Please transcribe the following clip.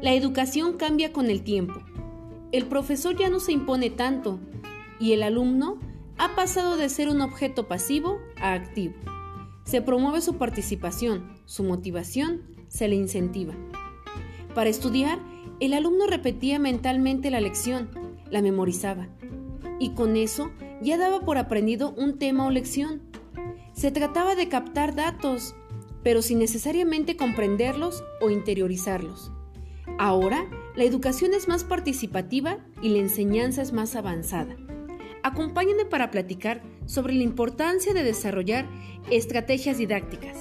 La educación cambia con el tiempo. El profesor ya no se impone tanto y el alumno ha pasado de ser un objeto pasivo a activo. Se promueve su participación, su motivación, se le incentiva. Para estudiar, el alumno repetía mentalmente la lección, la memorizaba, y con eso ya daba por aprendido un tema o lección. Se trataba de captar datos, pero sin necesariamente comprenderlos o interiorizarlos. Ahora, la educación es más participativa y la enseñanza es más avanzada. Acompáñenme para platicar sobre la importancia de desarrollar estrategias didácticas.